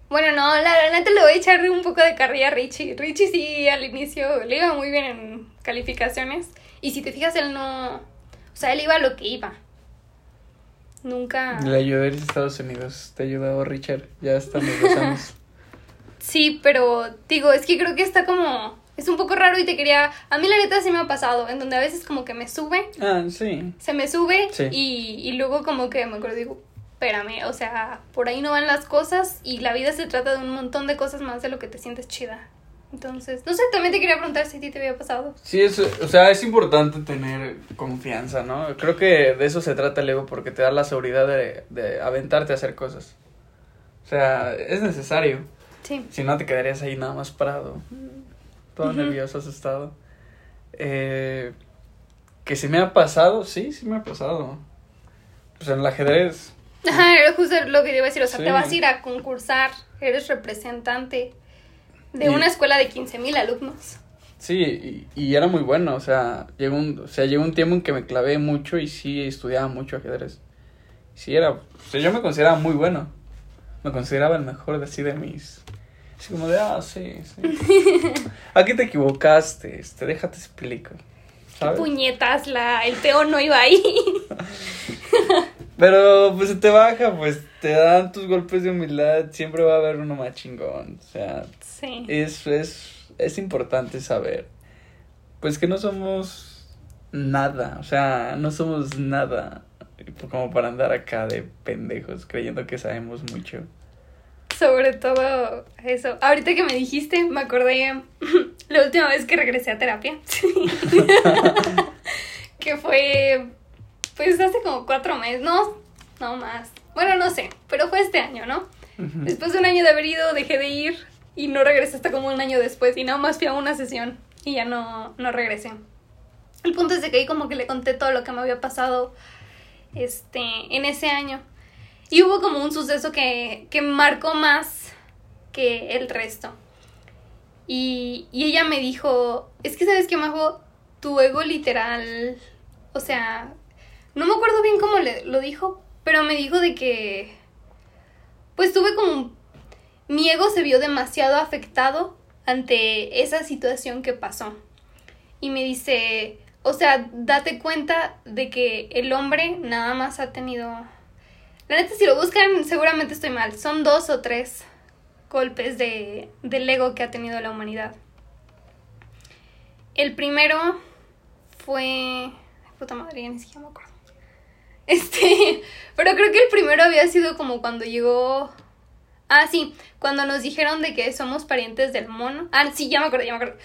Bueno, no, la, neta le voy a echar un poco de carrilla a Richie. Richie sí al inicio le iba muy bien en calificaciones. Y si te fijas, él no. O sea, él iba a lo que iba. Nunca.
Le ayudé a irse a Estados Unidos. Te ha ayudado Richard. Ya estamos años.
Sí, pero digo, es que creo que está como. Es un poco raro y te quería. A mí la neta sí me ha pasado, en donde a veces como que me sube,
Ah, sí.
se me sube
Sí.
y, y luego como que me acuerdo y digo, espérame, o sea, por ahí no van las cosas y la vida se trata de un montón de cosas más de lo que te sientes chida. Entonces, no sé, también te quería preguntar si a ti te había pasado.
Sí, es, o sea, es importante tener confianza, ¿no? Creo que de eso se trata el ego porque te da la seguridad de, de aventarte a hacer cosas. O sea, es necesario.
Sí.
Si no, te quedarías ahí nada más parado. Todo
Ujú.
nervioso, asustado. Eh, que si me ha pasado, sí, sí me ha pasado. Pues en el ajedrez.
Ajá, justo lo que te iba a decir, o sea,
Sí.
te vas a ir a concursar, eres representante de
Y-
una escuela de 15 mil alumnos.
Sí, y, y era muy bueno, o sea, llegó un, o sea, llegó un tiempo en que me clavé mucho y sí estudiaba mucho ajedrez. Sí era, o sea, yo me consideraba muy bueno. Me consideraba el mejor de así de mis. Así como de, ah, sí, sí. Aquí te equivocaste, este, déjate explico. ¿Sabes?
Puñetas, la, el peón no iba ahí.
Pero pues se te baja, pues te dan tus golpes de humildad, siempre va a haber uno más chingón. O sea,
Sí.
es, es, es importante saber, pues que no somos nada, o sea, no somos nada como para andar acá de pendejos creyendo que sabemos mucho.
Sobre todo eso. Ahorita que me dijiste, me acordé la última vez que regresé a terapia. que fue, pues hace como cuatro meses, no, no más. Bueno, no sé, pero fue este año, ¿no? Después de un año de haber ido, dejé de ir y no regresé hasta como un año después y nada más fui a una sesión y ya no, no regresé. El punto es de que ahí como que le conté todo lo que me había pasado este, en ese año. Y hubo como un suceso que, que marcó más que el resto. Y, y ella me dijo, es que sabes qué, Majo, tu ego literal, o sea, no me acuerdo bien cómo le, lo dijo, pero me dijo de que, pues tuve como, mi ego se vio demasiado afectado ante esa situación que pasó. Y me dice, o sea, date cuenta de que el hombre nada más ha tenido... La neta, si lo buscan, seguramente estoy mal. Son dos o tres golpes de, del ego que ha tenido la humanidad. El primero fue... Puta madre, ya ni siquiera me acuerdo. Este, pero creo que el primero había sido como cuando llegó... Ah, sí, cuando nos dijeron de que somos parientes del mono. Ah, sí, ya me acuerdo, ya me acuerdo.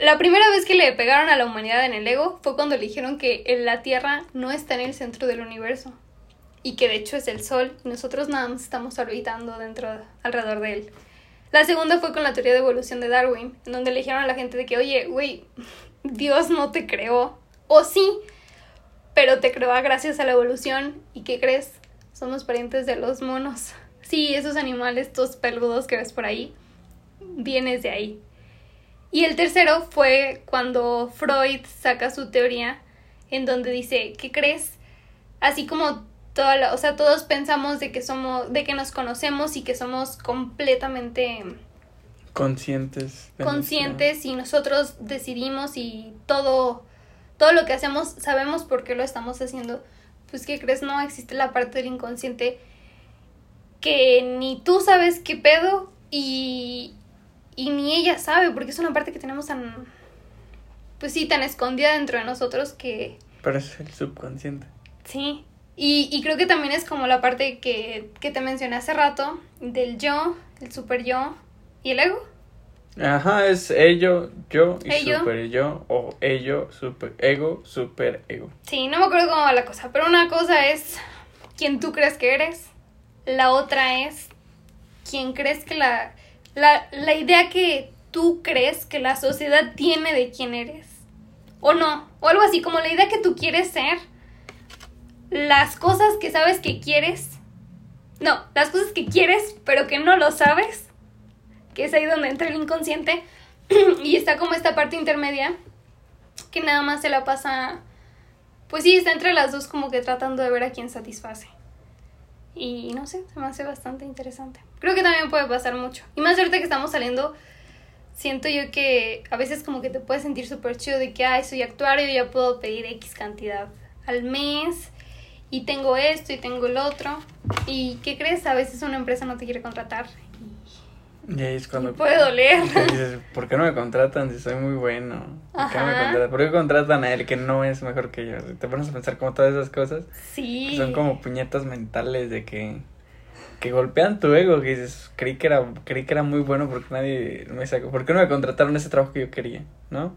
La primera vez que le pegaron a la humanidad en el ego fue cuando le dijeron que la Tierra no está en el centro del universo y que de hecho es el Sol y nosotros nada más estamos orbitando dentro, alrededor de él. La segunda fue con la teoría de evolución de Darwin, en donde le dijeron a la gente de que, oye, güey, Dios no te creó, o sí, pero te creó gracias a la evolución y ¿qué crees? Somos parientes de los monos. Sí, esos animales, estos peludos que ves por ahí, vienes de ahí. Y el tercero fue cuando Freud saca su teoría en donde dice, ¿qué crees? Así como toda o sea, todos pensamos de que somos, de que nos conocemos y que somos completamente
conscientes.
Conscientes y nosotros decidimos y todo, todo lo que hacemos sabemos por qué lo estamos haciendo. Pues, ¿qué crees? No existe la parte del inconsciente que ni tú sabes qué pedo y, y ni ella sabe, porque es una parte que tenemos tan, pues sí, tan escondida dentro de nosotros que...
Pero es el subconsciente.
Sí, y, y creo que también es como la parte que, que te mencioné hace rato, del yo, el super yo y el ego.
Ajá, es ello, yo y super yo, o ello, super ego, super ego.
Sí, no me acuerdo cómo va la cosa, pero una cosa es quien tú crees que eres, la otra es quien crees que la la, la idea que tú crees que la sociedad tiene de quién eres. O no, o algo así, como la idea que tú quieres ser, las cosas que sabes que quieres, no, las cosas que quieres pero que no lo sabes, que es ahí donde entra el inconsciente, y está como esta parte intermedia, que nada más se la pasa, pues sí, está entre las dos como que tratando de ver a quién satisface. Y no sé, se me hace bastante interesante. Creo que también puede pasar mucho. Y más ahorita que estamos saliendo, siento yo que a veces como que te puedes sentir súper chido de que, ay, soy actuario, ya puedo pedir X cantidad al mes y tengo esto y tengo el otro. ¿Y qué crees? A veces una empresa no te quiere contratar
y ahí es cuando...
puede doler.
Dices, ¿por qué no me contratan si soy muy bueno? ¿Por qué, no me contratan? ¿Por qué contratan a él que no es mejor que yo? Te pones a pensar como todas esas cosas.
Sí.
Son como puñetas mentales de que... Que golpean tu ego, que dices, creí que era, creí que era muy bueno porque nadie me sacó. ¿Por qué no me contrataron ese trabajo que yo quería? ¿No?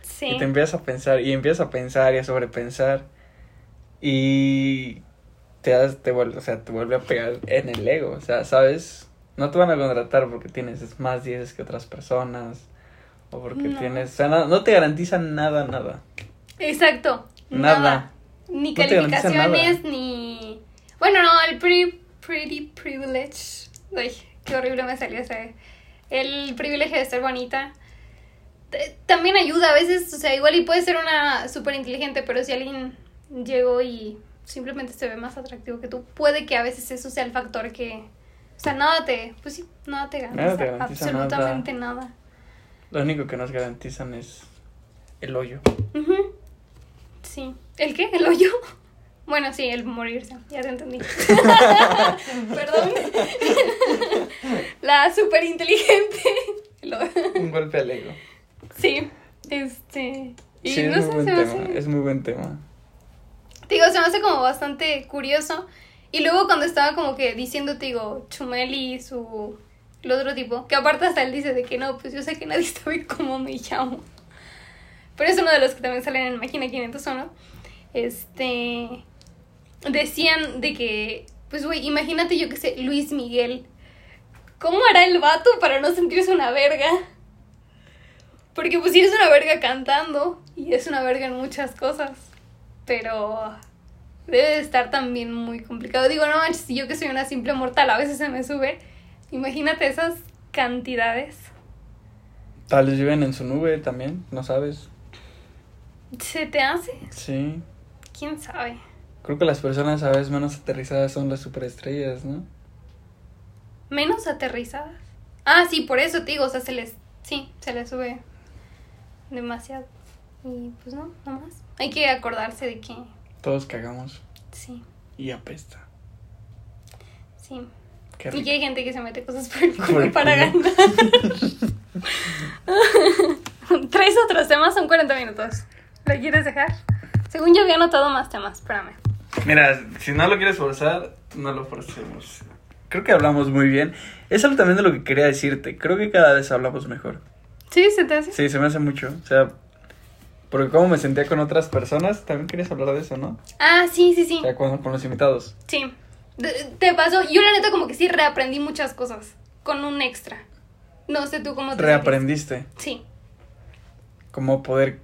Sí.
Y te empiezas a pensar, y empiezas a pensar y a sobrepensar. Y te, das, te, vuelve, o sea, te vuelve a pegar en el ego. O sea, ¿sabes? No te van a contratar porque tienes más 10 que otras personas. O porque tienes. O sea, no, te garantizan nada, nada.
Exacto. Nada. Ni calificaciones, ni. Bueno, no, el pretty, pretty privilege. Uy, qué horrible me salió ese. El privilegio de ser bonita. También ayuda a veces, o sea, igual y puede ser una súper inteligente, pero si alguien llegó y simplemente se ve más atractivo que tú, puede que a veces eso sea el factor que o sea, nada te, pues sí, nada te garantiza. absolutamente nada.
Lo único que nos garantizan es el hoyo.
Sí. ¿El qué? ¿El hoyo? Bueno, sí, el morirse. Ya te entendí. Perdón. La súper inteligente.
Un golpe al ego.
Sí. Este.
Y sí, no es, muy buen tema. es muy buen tema.
Digo, se me hace como bastante curioso y luego cuando estaba como que diciéndote, digo, Chumel y su... El otro tipo, que aparte hasta él dice de que no, pues yo sé que nadie sabe cómo me llamo. Pero es uno de los que también salen en Máquina 501. Este... Decían de que, pues güey, imagínate yo que sé, Luis Miguel. ¿Cómo hará el vato para no sentirse una verga? Porque pues sí es una verga cantando y es una verga en muchas cosas. Pero debe de estar también muy complicado. Digo, no manches, si yo que soy una simple mortal a veces se me sube. Imagínate esas cantidades.
Tal vez viven en su nube también, no sabes.
¿Se te hace?
Sí.
¿Quién sabe?
Creo que las personas a veces menos aterrizadas son las superestrellas, ¿no?
¿Menos aterrizadas? Ah, sí, por eso te digo, o sea, se les... Sí, se les sube demasiado. Y pues no, nada más. Hay que acordarse de que
Todos cagamos
sí,
y apesta.
sí.
Qué
Y que hay gente que se mete cosas por el
Por
culo
el
para
culo.
ganar. Tres otros temas, son 40 minutos. ¿Lo quieres dejar? Según yo había anotado más temas, espérame.
Mira, si no lo quieres forzar, no lo forcemos. Creo que hablamos muy bien. Es algo también de lo que quería decirte. Creo que cada vez hablamos mejor.
¿Sí? ¿Se te hace?
Sí, se me hace mucho. O sea, porque como me sentía con otras personas, también querías hablar de eso, ¿no?
Ah, sí, sí, sí.
O sea, con, con los invitados.
Sí. Te pasó. Yo la neta como que sí reaprendí muchas cosas. Con un extra. No sé tú cómo te
Reaprendiste.
Sí.
cómo poder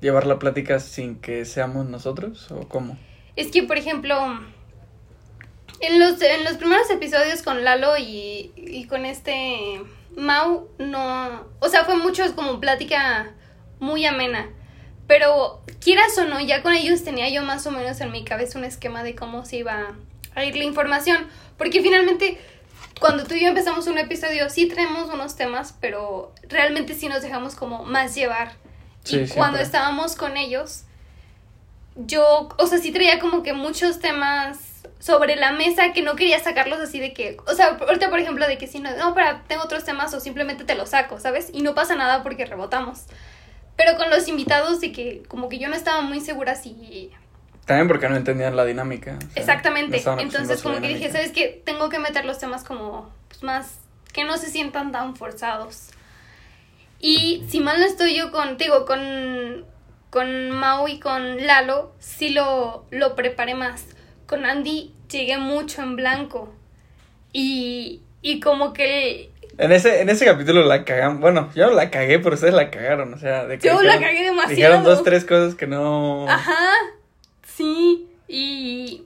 llevar la plática sin que seamos nosotros o cómo.
Es que, por ejemplo, en los, en los primeros episodios con Lalo y, y con este Mau, no. O sea, fue mucho como plática muy amena. Pero, quieras o no, ya con ellos tenía yo más o menos en mi cabeza un esquema de cómo se iba a ir la información. Porque finalmente, cuando tú y yo empezamos un episodio, sí traemos unos temas, pero realmente sí nos dejamos como más llevar.
Sí,
y
siempre.
cuando estábamos con ellos, yo, o sea, sí traía como que muchos temas sobre la mesa que no quería sacarlos así de que, o sea, ahorita por ejemplo de que si no, no, para, tengo otros temas o simplemente te los saco, ¿sabes? Y no pasa nada porque rebotamos. Pero con los invitados de que como que yo no estaba muy segura si...
También porque no entendían la dinámica. o sea, no
Exactamente.
estaban
Entonces como que dije. ¿sabes qué? Tengo que meter los temas como pues, más... que no se sientan tan forzados. Y si mal no estoy yo contigo, con, con Mau y con Lalo, sí lo, lo preparé más. Con Andy llegué mucho en blanco. Y, y como que
En ese, en ese capítulo la cagamos. Bueno, yo la cagué, pero ustedes la cagaron. O sea, de que
Yo la cagué demasiado.
Dijeron dos, tres cosas que no.
Ajá, sí, y,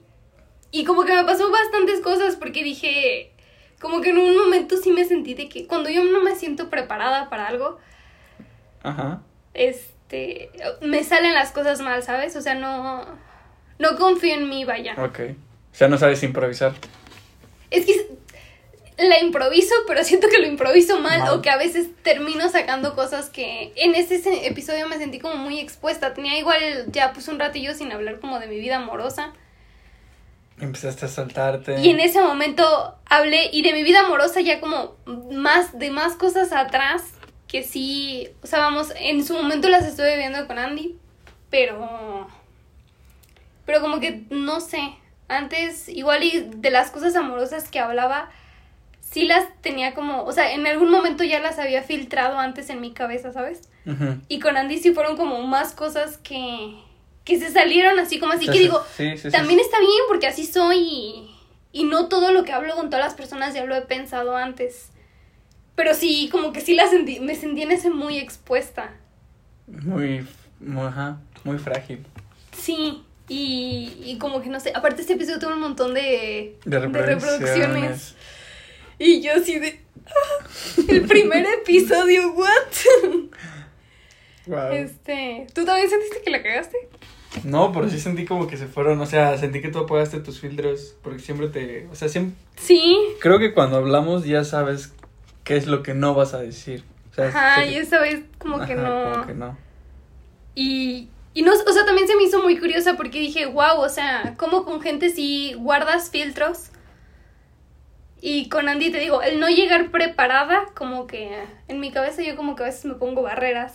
y como que me pasó bastantes cosas porque dije, como que en un momento sí me sentí de que cuando yo no me siento preparada para algo,
Ajá.
este, me salen las cosas mal, ¿sabes? O sea, no, no confío en mí, vaya.
Ok. O sea, no sabes improvisar.
Es que la improviso, pero siento que lo improviso mal,
Mal.
o que a veces termino sacando cosas que en ese se- episodio me sentí como muy expuesta. Tenía igual ya pues un ratillo sin hablar como de mi vida amorosa.
Empezaste a saltarte.
Y en ese momento hablé y de mi vida amorosa ya como más de más cosas atrás que sí, o sea, vamos, en su momento las estuve viendo con Andy, pero pero como que no sé, antes igual y de las cosas amorosas que hablaba sí las tenía como, o sea, en algún momento ya las había filtrado antes en mi cabeza, ¿sabes? Y con Andy sí fueron como más cosas que que se salieron así como así que
sí-
digo,
sí,
también está bien porque así soy y, y no todo lo que hablo con todas las personas ya lo he pensado antes. Pero sí, como que sí la sentí, me sentí en ese muy expuesta.
Muy, muy, ajá, muy frágil.
Sí, y, y como que no sé, aparte este episodio tuvo un montón de,
De reproducciones.
Y yo así de... "Ah, El primer episodio, what?
Wow.
Este, ¿tú también sentiste que la cagaste?
No, pero sí sentí como que se fueron. O sea, sentí que tú apagaste tus filtros. Porque siempre te. O sea, siempre.
Sí.
Creo que cuando hablamos ya sabes qué es lo que no vas a decir. O sea,
Ajá, y esa vez como que
Ajá,
no.
Como que no.
Y, y no, o sea, también se me hizo muy curiosa porque dije, wow, o sea, como con gente si guardas filtros. Y con Andy te digo, el no llegar preparada, como que en mi cabeza yo como que a veces me pongo barreras.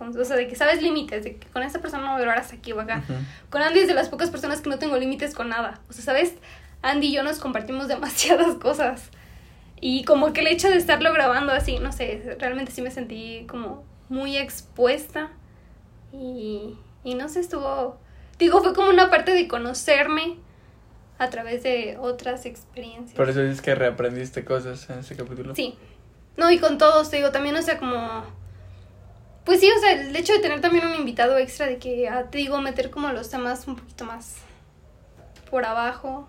O sea, de que sabes límites, de que con esta persona no voy a hablar hasta aquí o acá.
Ujú.
Con Andy es de las pocas personas que no tengo límites con nada. O sea, ¿sabes? Andy y yo nos compartimos demasiadas cosas. Y como que el hecho de estarlo grabando así, no sé, realmente sí me sentí como muy expuesta. Y, y no sé, estuvo... Digo, fue como una parte de conocerme a través de otras experiencias.
Por eso dices que reaprendiste cosas en ese capítulo.
Sí. No, y con todos, te digo, también, o sea, como... Pues sí, o sea, el hecho de tener también un invitado extra, de que, ah, te digo, meter como los temas un poquito más por abajo.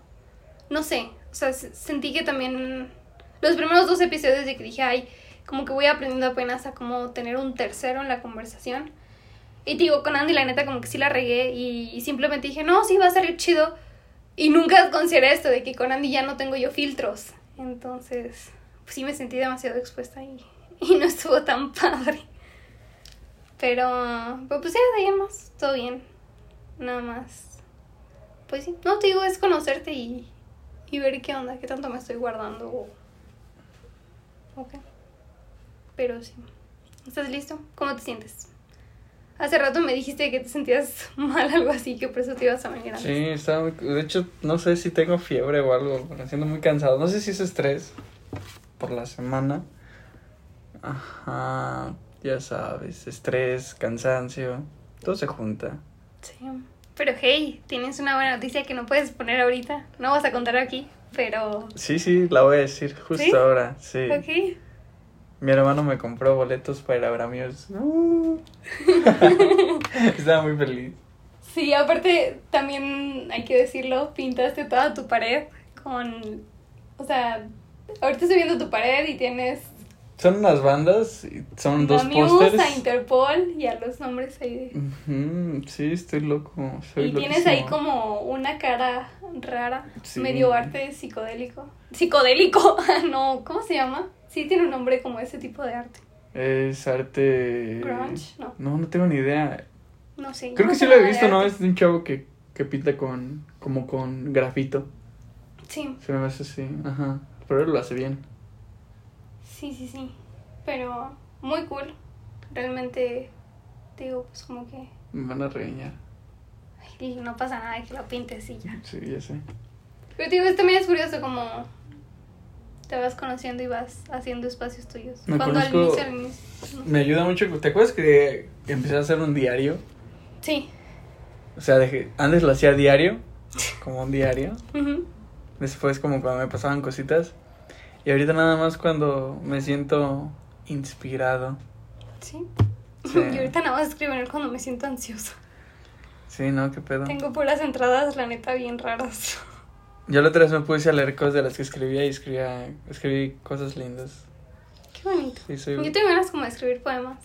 No sé, o sea, sentí que también los primeros dos episodios de que dije, ay, como que voy aprendiendo apenas a como tener un tercero en la conversación. Y te digo, con Andy la neta como que sí la regué y, y simplemente dije, no, sí, va a salir chido. Y nunca consideré esto de que con Andy ya no tengo yo filtros. Entonces, pues sí me sentí demasiado expuesta y, y no estuvo tan padre. Pero, pero pues ya, de ahí más, todo bien. Nada más. Pues sí, no te digo, es conocerte y, y ver qué onda, qué tanto me estoy guardando. o- Ok. Pero sí. ¿Estás listo? ¿Cómo te sientes? Hace rato me dijiste que te sentías mal, algo así, que por eso te ibas a venir antes.
Sí, estaba muy... De hecho, no sé si tengo fiebre o algo, me siento muy cansado. No sé si es estrés por la semana. Ajá, ya sabes, estrés, cansancio, todo se junta.
Sí. Pero hey, tienes una buena noticia que no puedes poner ahorita. No vas a contar aquí, pero.
Sí, sí, la voy a decir justo
¿Sí?
ahora, sí.
Ok.
Mi hermano me compró boletos para. Uh. Estaba muy feliz.
Sí, aparte, también hay que decirlo, pintaste toda tu pared con. O sea, ahorita estoy viendo tu pared y tienes.
Son unas bandas, son dos pósters.
a Interpol y a los nombres ahí de.
Sí, estoy loco. Soy
Y tienes ahí como una cara rara,
Sí.
medio arte psicodélico. Psicodélico, no, ¿cómo se llama? Sí, tiene un nombre como ese tipo de arte.
Es arte.
Grunge, no.
No, no tengo ni idea.
No sé.
Creo
no
que sí lo he visto, ¿no? Es un chavo que, que pinta con. como con grafito.
Sí,
Se me hace así. Ajá. Pero él lo hace bien.
sí, sí, sí. Pero muy cool. Realmente, digo, pues como que
Me van a regañar.
ay, no pasa nada que lo pintes y ya.
Sí, ya sé.
Pero digo, es- también es curioso como te vas conociendo y vas haciendo espacios tuyos.
Me
Cuando al
conozco-
inicio, al inicio. no.
Me ayuda mucho. ¿Te acuerdas que empecé a hacer un diario?
Sí.
O sea, dejé, antes lo hacía diario. Como un diario. Después como cuando me pasaban cositas. Y ahorita nada más cuando me siento inspirado.
Sí.
Sí.
Y ahorita nada más escribir cuando me siento ansiosa.
Sí, ¿no? ¿Qué pedo?
Tengo puras entradas, la neta, bien raras.
Yo la otra vez me puse a leer cosas de las que escribía y escribía, escribí cosas lindas.
Qué bonito.
Sí, soy...
Yo tengo ganas como de escribir poemas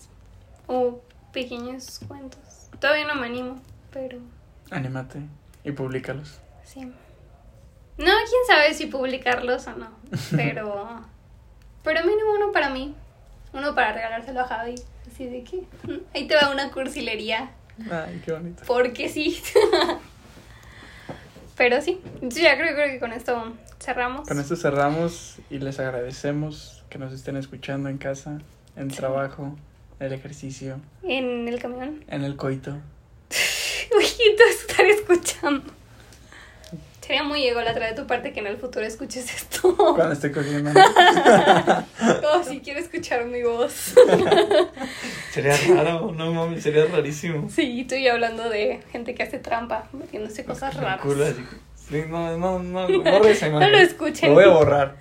o pequeños cuentos. Todavía no me animo, pero
Anímate y públicalos.
sí. No, quién sabe si publicarlos o no, pero pero mínimo uno para mí, uno para regalárselo a Javi, así de que mm, ahí te va una cursilería,
Ay, qué bonito.
porque sí. pero sí, ya creo, creo que con esto cerramos.
Con esto cerramos y les agradecemos que nos estén escuchando en casa, en
Sí.
trabajo, en el ejercicio,
En el camión.
en el coito.
Ojito, estar escuchando. Sería muy ególatra de tu parte que en el futuro escuches esto.
Cuando esté cogiendo.
Oh, si quiero escuchar mi voz.
sería raro, no mames, sería rarísimo.
Sí, tú y yo hablando de gente que hace trampa, metiéndose cosas raras.
culo así. Sí, no, no, no, borre esa
No lo escuchen.
Lo voy a borrar.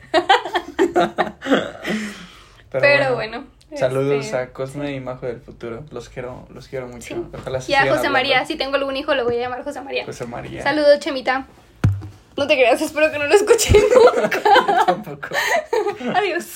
Pero, bueno.
Saludos
este,
a Cosme y Majo del futuro. Los quiero, los quiero mucho.
Sí.
Ojalá se
Y a José
hablando.
María, si tengo algún hijo, lo voy a llamar José María.
José María.
Saludos, Chemita. No te creas, espero que no lo escuchen nunca.
Tampoco.
Adiós.